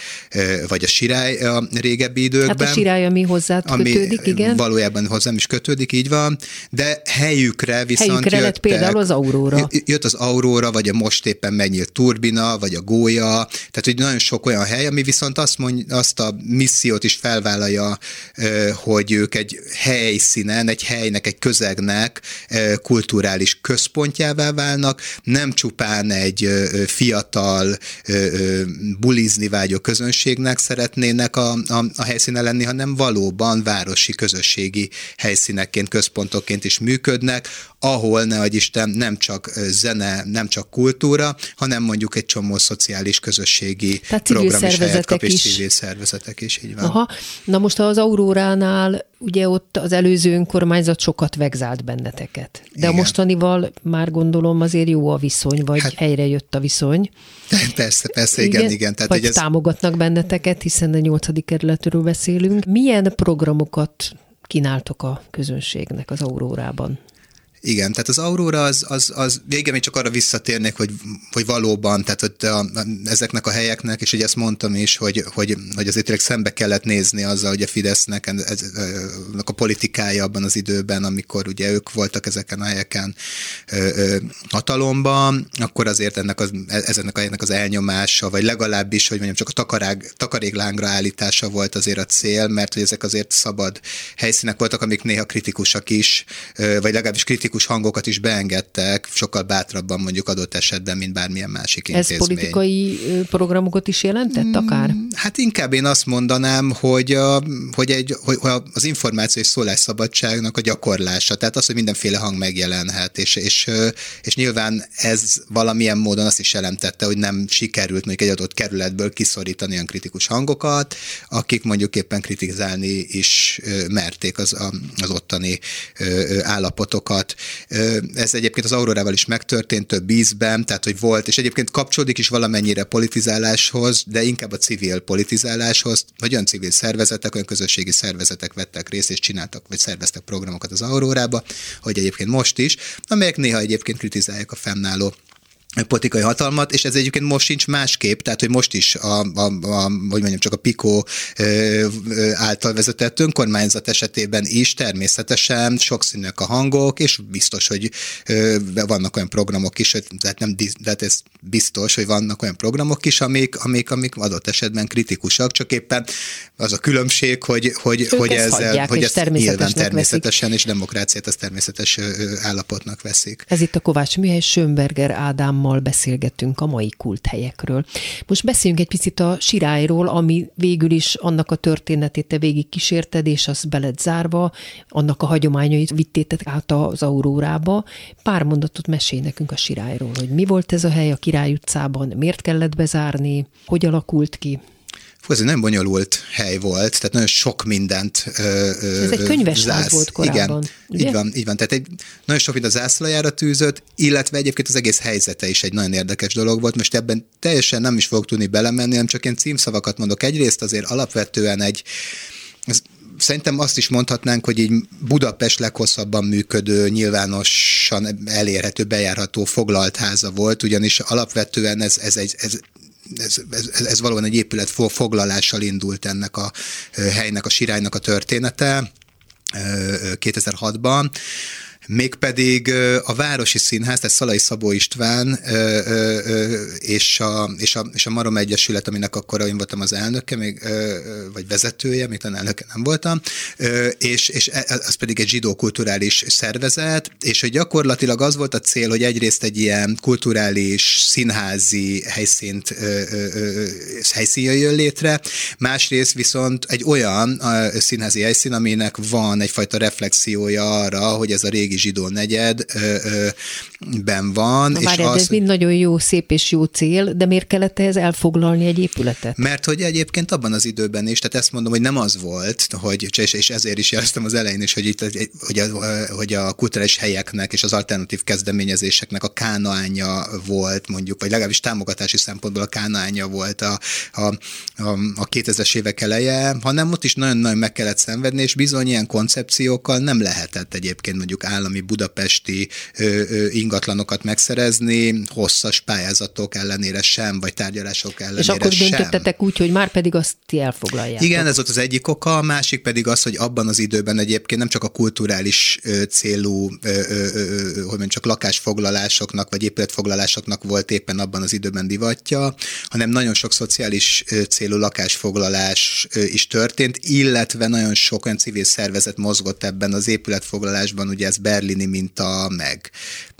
vagy a Sirály a régebbi időkben. Hát a Sirály, ami hozzá kötődik, igen. Valójában hozzám is kötődik, így van, de helyükre viszont helyükre jöttek, lett például az Aurora. Jött az Aurora, vagy a most éppen megnyílt Turbina, vagy a Gólya, tehát hogy nagyon sok olyan hely, ami viszont azt, mond, azt a missziót is felvállalja, hogy ők egy helyszínen, egy helynek, egy közegnek kulturális központjává válnak, nem csupán egy fiatal, bulizni vágyó közönségnek szeretnének a, a, a helyszínen lenni, hanem valóban városi közösségi helyszínekként, központokként is működnek, ahol, ne Isten, nem csak zene, nem csak kultúra, hanem mondjuk egy csomó szociális közösségi Tehát program is helyet kap, és civil szervezetek is, így van. Aha. Na most az Auróránál ugye ott az előző önkormányzat sokat vegzált benneteket. De igen. a mostanival már gondolom azért jó a viszony, vagy hát, helyre jött a viszony. Persze, persze, igen, igen. igen. Tehát, vagy ez... támogatnak benneteket, hiszen a nyolcadik kerületről beszélünk. Milyen programokat kínáltok a közönségnek az Aurórában? Igen, tehát az Aurora az, az, az végén még csak arra visszatérnék, hogy, hogy valóban, tehát hogy a, a, ezeknek a helyeknek, és ugye ezt mondtam is, hogy, hogy, hogy azért tényleg szembe kellett nézni azzal, hogy a Fidesznek ez, ez, a politikája abban az időben, amikor ugye ők voltak ezeken a helyeken ö, ö, hatalomban, akkor azért ennek az, ezennek a helyeknek az elnyomása, vagy legalábbis, hogy mondjam, csak a takarág, takaréklángra állítása volt azért a cél, mert hogy ezek azért szabad helyszínek voltak, amik néha kritikusak is, vagy legalábbis kritikus kritikus hangokat is beengedtek, sokkal bátrabban mondjuk adott esetben, mint bármilyen másik intézmény. Ez politikai programokat is jelentett mm, akár? Hát inkább én azt mondanám, hogy, a, hogy, egy, hogy az információ és szólásszabadságnak a gyakorlása, tehát az, hogy mindenféle hang megjelenhet, és, és, és nyilván ez valamilyen módon azt is jelentette, hogy nem sikerült mondjuk egy adott kerületből kiszorítani olyan kritikus hangokat, akik mondjuk éppen kritizálni is merték az, az ottani állapotokat. Ez egyébként az Aurorával is megtörtént több ízben, tehát hogy volt, és egyébként kapcsolódik is valamennyire politizáláshoz, de inkább a civil politizáláshoz, vagy olyan civil szervezetek, olyan közösségi szervezetek vettek részt, és csináltak, vagy szerveztek programokat az Aurórába, hogy egyébként most is, amelyek néha egyébként kritizálják a fennálló politikai hatalmat, és ez egyébként most sincs másképp, tehát hogy most is a, a, a hogy mondjam, csak a PIKO által vezetett önkormányzat esetében is természetesen sokszínűek a hangok, és biztos, hogy vannak olyan programok is, tehát nem, tehát ez biztos, hogy vannak olyan programok is, amik, amik, amik adott esetben kritikusak, csak éppen az a különbség, hogy, hogy, hogy ezzel, hogy ezt nyilván természetesen, veszik. és demokráciát az természetes állapotnak veszik. Ez itt a Kovács Műhely Sönberger Ádámmal beszélgettünk a mai kulthelyekről. Most beszéljünk egy picit a Sirályról, ami végül is annak a történetét te végig kísérted, és az beled zárva, annak a hagyományait vittétek át az Aurórába. Pár mondatot mesélj nekünk a Sirályról, hogy mi volt ez a hely a Király utcában, miért kellett bezárni, hogy alakult ki? Fú, ez egy nagyon bonyolult hely volt, tehát nagyon sok mindent ö, Ez egy könyvesház volt korábban. Igen, ugye? így van, így van. Tehát egy, nagyon sok mind a zászlajára tűzött, illetve egyébként az egész helyzete is egy nagyon érdekes dolog volt. Most ebben teljesen nem is fogok tudni belemenni, hanem csak ilyen címszavakat mondok. Egyrészt azért alapvetően egy ez szerintem azt is mondhatnánk, hogy így Budapest leghosszabban működő, nyilvánosan elérhető, bejárható foglalt háza volt, ugyanis alapvetően ez, ez, egy, ez ez, ez, ez valóban egy épület foglalással indult ennek a helynek, a sirálynak a története 2006-ban mégpedig a Városi Színház, tehát Szalai Szabó István és a, és a, és a Marom Egyesület, aminek akkor én voltam az elnöke, még, vagy vezetője, még talán elnöke nem voltam, és, és e, az pedig egy zsidó kulturális szervezet, és hogy gyakorlatilag az volt a cél, hogy egyrészt egy ilyen kulturális színházi helyszínt, helyszín jön létre, másrészt viszont egy olyan színházi helyszín, aminek van egyfajta reflexiója arra, hogy ez a régi zsidó negyedben van. Na, és várjál, az, ez mind nagyon jó, szép és jó cél, de miért kellett ehhez elfoglalni egy épületet? Mert hogy egyébként abban az időben is, tehát ezt mondom, hogy nem az volt, hogy, és, ezért is jeleztem az elején is, hogy, itt, hogy, a, hogy a kulturális helyeknek és az alternatív kezdeményezéseknek a kánaánya volt mondjuk, vagy legalábbis támogatási szempontból a kánaánya volt a, a, a, a 2000-es évek eleje, hanem ott is nagyon-nagyon meg kellett szenvedni, és bizony ilyen koncepciókkal nem lehetett egyébként mondjuk állami budapesti ingatlanokat megszerezni, hosszas pályázatok ellenére sem, vagy tárgyalások ellenére És akkor sem. döntöttetek úgy, hogy már pedig azt ti elfoglaljátok. Igen, ez volt az egyik oka, a másik pedig az, hogy abban az időben egyébként nem csak a kulturális célú, hogy mondjam, csak lakásfoglalásoknak, vagy épületfoglalásoknak volt éppen abban az időben divatja, hanem nagyon sok szociális célú lakásfoglalás is történt, illetve nagyon sok olyan civil szervezet mozgott ebben az épületfoglalásban, ugye ez berlini minta, meg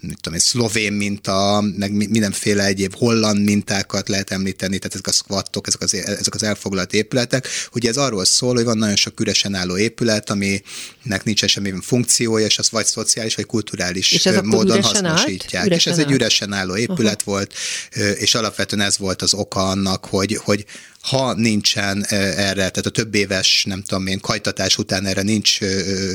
mit tudom, egy szlovén minta, meg mindenféle egyéb holland mintákat lehet említeni, tehát ezek a squattok, ezek az, ezek az elfoglalt épületek. Ugye ez arról szól, hogy van nagyon sok üresen álló épület, aminek nincs semmilyen funkciója, és az vagy szociális, vagy kulturális és ez módon hasznosítják. Állt? és ez egy üresen álló épület uh-huh. volt, és alapvetően ez volt az oka annak, hogy, hogy ha nincsen erre, tehát a több éves, nem tudom én, kajtatás után erre nincs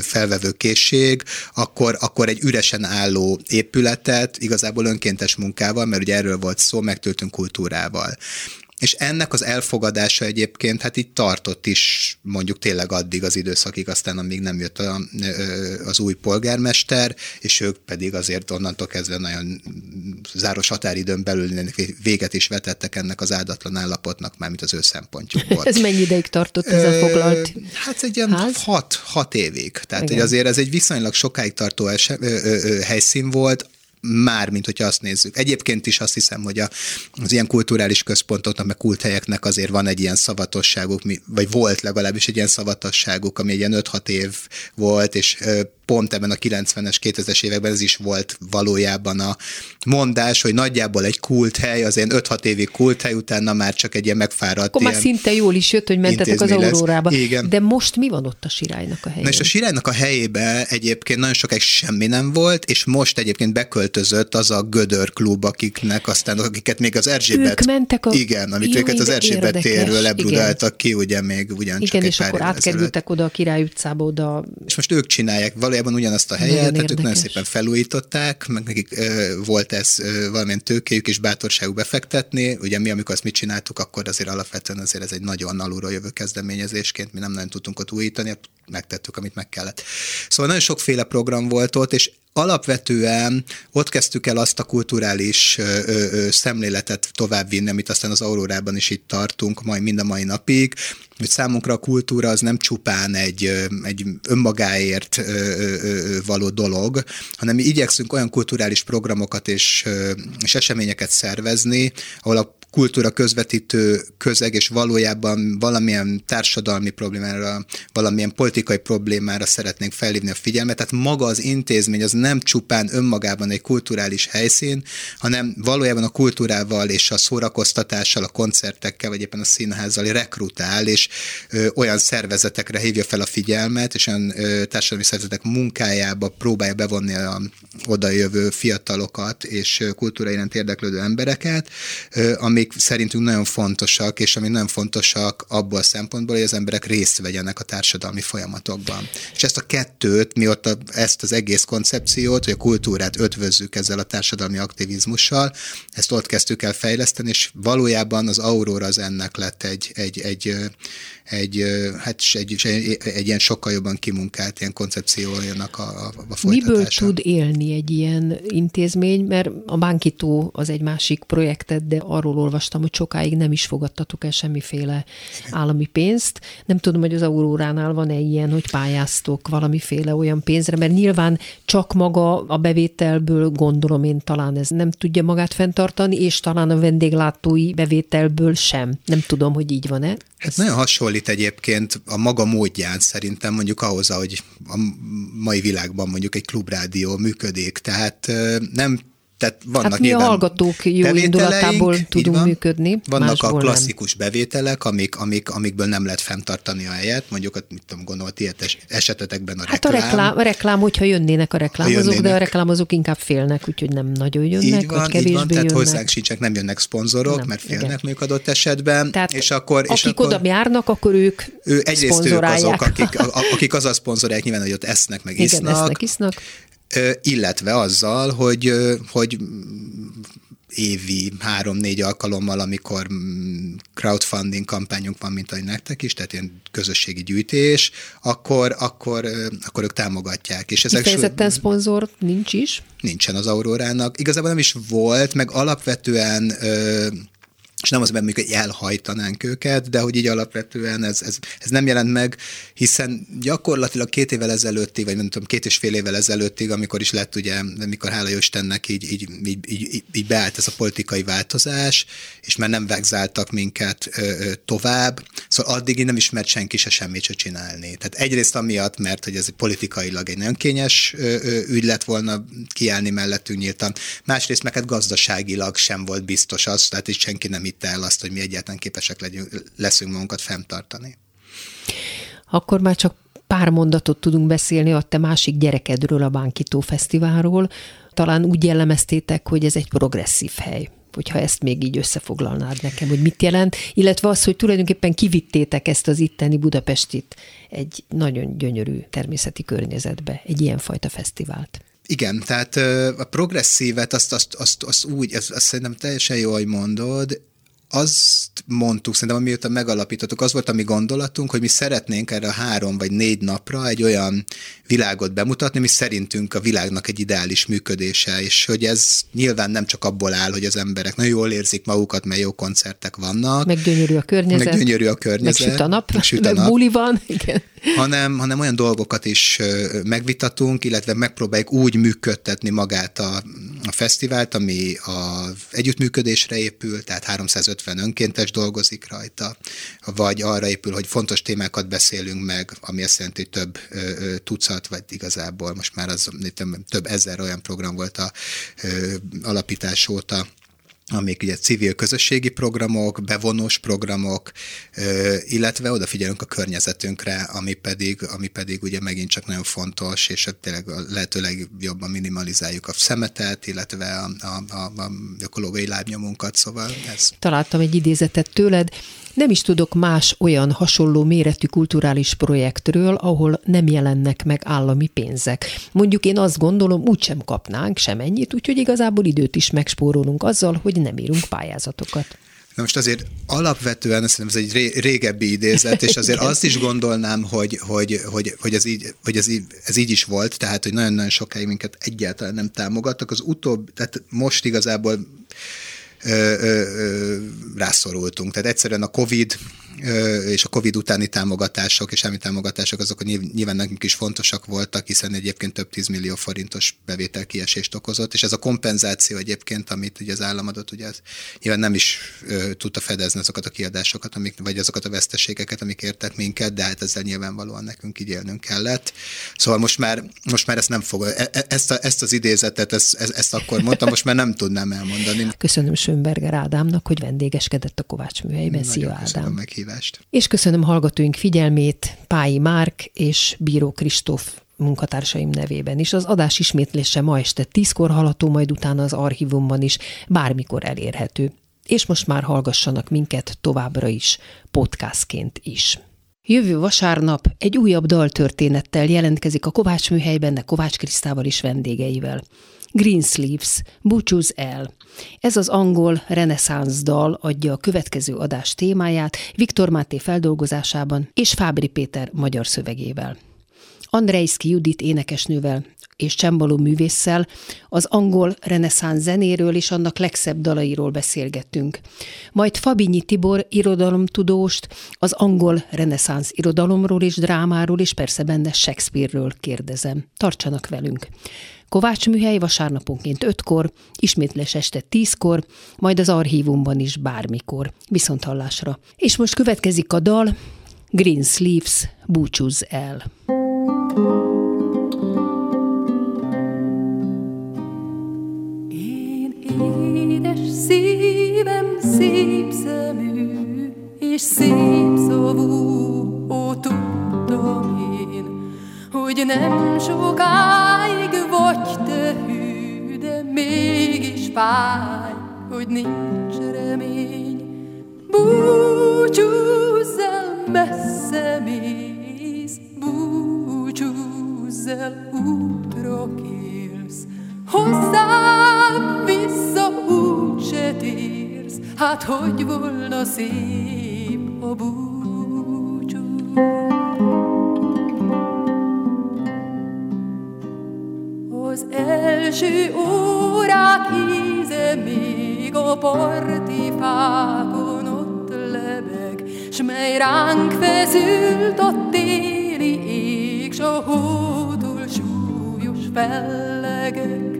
felvevő készség, akkor, akkor egy üresen álló épületet igazából önkéntes munkával, mert ugye erről volt szó, megtöltünk kultúrával. És ennek az elfogadása egyébként hát itt tartott is mondjuk tényleg addig az időszakig, aztán amíg nem jött a, az új polgármester, és ők pedig azért onnantól kezdve nagyon záros határidőn belül véget is vetettek ennek az áldatlan állapotnak, mármint az ő szempontjukból. ez mennyi ideig tartott ez a foglalt Hát egy ilyen hat, hat évig. Tehát hogy azért ez egy viszonylag sokáig tartó ese, ö, ö, ö, helyszín volt, már, mint hogyha azt nézzük. Egyébként is azt hiszem, hogy a, az ilyen kulturális központoknak, meg kulthelyeknek azért van egy ilyen szavatosságuk, vagy volt legalábbis egy ilyen szavatosságuk, ami egy ilyen 5-6 év volt, és pont ebben a 90-es, 2000-es években ez is volt valójában a mondás, hogy nagyjából egy kult hely, az ilyen 5-6 évig kult hely, utána már csak egy ilyen megfáradt Akkor már szinte jól is jött, hogy mentetek az aurórába. Igen. De most mi van ott a sirálynak a helyén? Na és a sirálynak a helyébe egyébként nagyon sokáig semmi nem volt, és most egyébként beköltözött az a Gödör klub, akiknek aztán, akiket még az Erzsébet... Ők mentek a... Igen, amit Jó, őket az Erzsébet térről lebrudáltak ki, ugye még ugyancsak Igen, egy és pár akkor átkerültek oda a Király utcába, oda... És most ők csinálják valójában ugyanazt a helyet, tehát érdekes. ők nagyon szépen felújították, meg nekik ö, volt ez ö, valamilyen tőkéjük és bátorságuk befektetni. Ugye mi, amikor azt mit csináltuk, akkor azért alapvetően azért ez egy nagyon alulról jövő kezdeményezésként, mi nem nagyon tudtunk ott újítani, megtettük, amit meg kellett. Szóval nagyon sokféle program volt ott, és alapvetően ott kezdtük el azt a kulturális ö, ö, szemléletet továbbvinni, amit aztán az Aurórában is itt tartunk, majd mind a mai napig, hogy számunkra a kultúra az nem csupán egy, egy önmagáért való dolog, hanem mi igyekszünk olyan kulturális programokat és, és eseményeket szervezni, ahol a kultúra közvetítő közeg, és valójában valamilyen társadalmi problémára, valamilyen politikai problémára szeretnénk felhívni a figyelmet. Tehát maga az intézmény az nem csupán önmagában egy kulturális helyszín, hanem valójában a kultúrával és a szórakoztatással, a koncertekkel, vagy éppen a színházzal rekrutál, és ö, olyan szervezetekre hívja fel a figyelmet, és olyan ö, társadalmi szervezetek munkájába próbálja bevonni a odajövő fiatalokat és kultúra iránt érdeklődő embereket, ö, amik amik szerintünk nagyon fontosak, és ami nagyon fontosak abból a szempontból, hogy az emberek részt vegyenek a társadalmi folyamatokban. És ezt a kettőt, mi ott a, ezt az egész koncepciót, hogy a kultúrát ötvözzük ezzel a társadalmi aktivizmussal, ezt ott kezdtük el fejleszteni, és valójában az Aurora az ennek lett egy, egy, egy, egy, hát egy, egy, egy ilyen sokkal jobban kimunkált ilyen koncepciójának a, a folytatása. Miből tud élni egy ilyen intézmény, mert a Bánkító az egy másik projektet, de arról olvastam, hogy sokáig nem is fogadtatok el semmiféle állami pénzt. Nem tudom, hogy az Auróránál van-e ilyen, hogy pályáztok valamiféle olyan pénzre, mert nyilván csak maga a bevételből gondolom én talán ez nem tudja magát fenntartani, és talán a vendéglátói bevételből sem. Nem tudom, hogy így van-e. Hát nagyon hasonlít egyébként a maga módján szerintem mondjuk ahhoz, hogy a mai világban mondjuk egy klubrádió működik. Tehát nem tehát vannak Hát mi a hallgatók jó indulatából így tudunk van. működni, Vannak a nem. klasszikus bevételek, amik, amik, amikből nem lehet fenntartani a helyet, mondjuk, mit tudom, gondolom, a ti etes- esetetekben a Hát a reklám. reklám, a reklám, hogyha jönnének a reklámozók, de a jönnének. reklámozók inkább félnek, úgyhogy nem nagyon jönnek, így van, vagy így kevésbé van, tehát jönnek. hozzánk sincsenek, nem jönnek szponzorok, Nem, mert félnek igen. mondjuk adott esetben, Tehát és akkor, és akik akkor oda járnak, akkor ők ő egyrészt ők azok, akik, a, akik azzal szponzorálják nyilván, hogy ott esznek, meg Igen, isznak, esznek, isznak. Illetve azzal, hogy, hogy évi három-négy alkalommal, amikor crowdfunding kampányunk van, mint ahogy nektek is, tehát ilyen közösségi gyűjtés, akkor, akkor, akkor ők támogatják. És ezek Kifejezetten szponzor nincs is. nincsen az Aurórának. Igazából nem is volt, meg alapvetően és nem az, mondjuk, hogy elhajtanánk őket, de hogy így alapvetően ez, ez, ez nem jelent meg, hiszen gyakorlatilag két évvel ezelőttig, vagy nem tudom, két és fél évvel ezelőttig, amikor is lett ugye, amikor hála Istennek így, így, így, így, így beállt ez a politikai változás, és már nem vegzáltak minket ö, ö, tovább, szóval addig nem ismert senki se semmit se csinálni. Tehát egyrészt amiatt, mert hogy ez politikailag egy nagyon kényes ö, ö, ügy lett volna kiállni mellettünk nyíltan, másrészt meg hát gazdaságilag sem volt biztos az, tehát itt senki nem hitte el azt, hogy mi egyáltalán képesek legyünk, leszünk magunkat fenntartani. Akkor már csak pár mondatot tudunk beszélni a te másik gyerekedről, a Bánkító Fesztiválról. Talán úgy jellemeztétek, hogy ez egy progresszív hely hogyha ezt még így összefoglalnád nekem, hogy mit jelent, illetve az, hogy tulajdonképpen kivittétek ezt az itteni Budapestit egy nagyon gyönyörű természeti környezetbe, egy ilyenfajta fesztivált. Igen, tehát a progresszívet azt, azt, azt, azt úgy, ezt, azt szerintem teljesen jó, hogy mondod, azt mondtuk, szerintem amióta megalapítottuk, az volt a mi gondolatunk, hogy mi szeretnénk erre a három vagy négy napra egy olyan világot bemutatni, mi szerintünk a világnak egy ideális működése, és hogy ez nyilván nem csak abból áll, hogy az emberek nagyon jól érzik magukat, mert jó koncertek vannak, Meg gyönyörű a környezet. meg gyönyörű a Meg környezet, süt a nap, meg süt a meg nap buli van, igen. Hanem, hanem olyan dolgokat is megvitatunk, illetve megpróbáljuk úgy működtetni magát a, a fesztivált, ami a együttműködésre épül, tehát 350 önkéntes dolgozik rajta, vagy arra épül, hogy fontos témákat beszélünk meg, ami azt jelenti, hogy több ö, tucat, vagy igazából most már az több ezer olyan program volt a ö, alapítás óta, amik ugye civil közösségi programok, bevonós programok, illetve odafigyelünk a környezetünkre, ami pedig, ami pedig ugye megint csak nagyon fontos, és hát tényleg lehetőleg jobban minimalizáljuk a szemetet, illetve a, a, a, a ökológiai lábnyomunkat, szóval ez Találtam egy idézetet tőled. Nem is tudok más olyan hasonló méretű kulturális projektről, ahol nem jelennek meg állami pénzek. Mondjuk én azt gondolom, úgysem kapnánk semennyit, úgyhogy igazából időt is megspórolunk azzal, hogy nem írunk pályázatokat. Na most azért alapvetően, szerintem ez egy ré- régebbi idézet, és azért azt is gondolnám, hogy, hogy, hogy, hogy, ez, így, hogy ez, így, ez így is volt, tehát hogy nagyon-nagyon sokáig minket egyáltalán nem támogattak. Az utóbb, tehát most igazából ö, ö, ö, rászorultunk. Tehát egyszerűen a COVID és a COVID utáni támogatások és állami támogatások azok nyilv- nyilván nekünk is fontosak voltak, hiszen egyébként több tízmillió forintos bevétel kiesést okozott, és ez a kompenzáció egyébként, amit ugye az állam adott, ugye ez nyilván nem is ö, tudta fedezni azokat a kiadásokat, amik, vagy azokat a veszteségeket, amik értek minket, de hát ezzel nyilvánvalóan nekünk így élnünk kellett. Szóval most már, most már ezt nem fog, e- e- ezt, a, ezt az idézetet, ezt, ezt, akkor mondtam, most már nem tudnám elmondani. Köszönöm Sönberger Ádámnak, hogy vendégeskedett a Kovács műhelyben. Szia Ádám! Meghívást. És köszönöm hallgatóink figyelmét Pályi Márk és Bíró Kristóf munkatársaim nevében is. Az adás ismétlése ma este tízkor hallható, majd utána az archívumban is bármikor elérhető. És most már hallgassanak minket továbbra is, podcastként is. Jövő vasárnap egy újabb daltörténettel jelentkezik a Kovács műhelyben, de Kovács Krisztával is vendégeivel. Greensleeves, búcsúz el. Ez az angol reneszánsz dal adja a következő adás témáját Viktor Máté feldolgozásában és Fábri Péter magyar szövegével. Andrejszki Judit énekesnővel és csembaló művésszel az angol reneszánsz zenéről és annak legszebb dalairól beszélgettünk. Majd Fabinyi Tibor irodalomtudóst az angol reneszánsz irodalomról és drámáról és persze benne Shakespeare-ről kérdezem. Tartsanak velünk! Kovács műhely vasárnaponként 5-kor, ismétles este 10-kor, majd az archívumban is bármikor. Viszont hallásra. És most következik a dal Green Sleeves Búcsúz el. Én édes szívem szép szemű és szép szavú, ó, tudtam én, hogy nem sokára fáj, hogy nincs remény. Búcsúzz el, messze mész, búcsúzz el, útra kérsz, hozzám vissza úgyse térsz, hát hogy volna szép a búcsú. Első órák íze még a parti fákon ott lebeg, s mely ránk feszült a téli ég, s a hótól súlyos fellegek.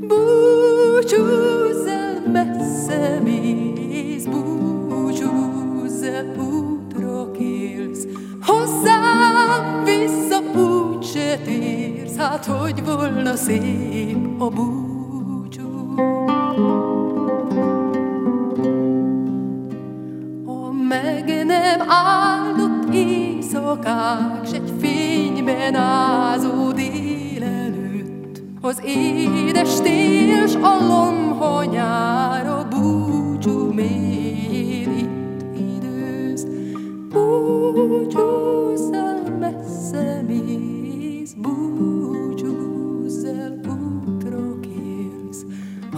Búcsúzz el, messze mész, búcsúzz el, útra kélsz, hozzám térsz, hát hogy volna szép a búcsú. A meg nem áldott éjszakák, s egy fényben ázó délelőtt, az édes tél, s a lomha a búcsú mélyén itt időz. Búcsúzz el, messze mész, búcsúzz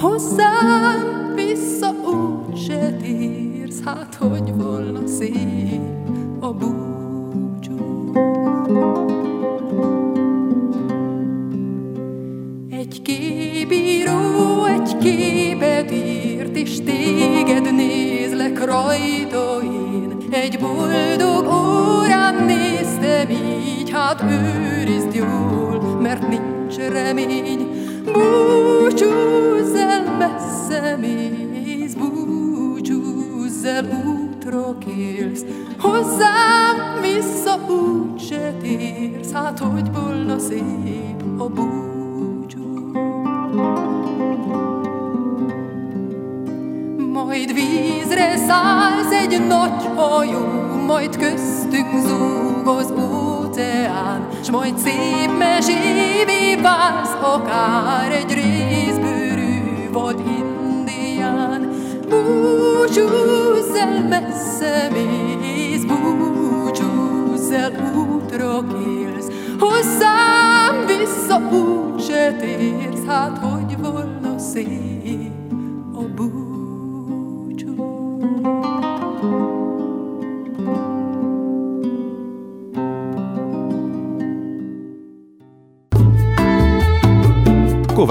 Hozzám vissza úgy se térsz, hát hogy volna szép a búcsú. Egy képíró egy képet írt, és téged nézlek rajta én. Egy boldog órán néztem így, hát őrizd jól, mert nincs remény. Búcsúzz el, messze mész, búcsúzz el, útra kélsz. Hozzám vissza úgy se térsz, hát hogy volna szép a búcsú. Majd vízre szállsz egy nagy hajó, majd köztünk zúg az óceán, s majd szép mesévé válsz, akár egy részbőrű vad indián. Búcsúzz el, messze mész, búcsúzz el, útra kélsz, hozzám vissza úgy se térsz, hát hogy volna szép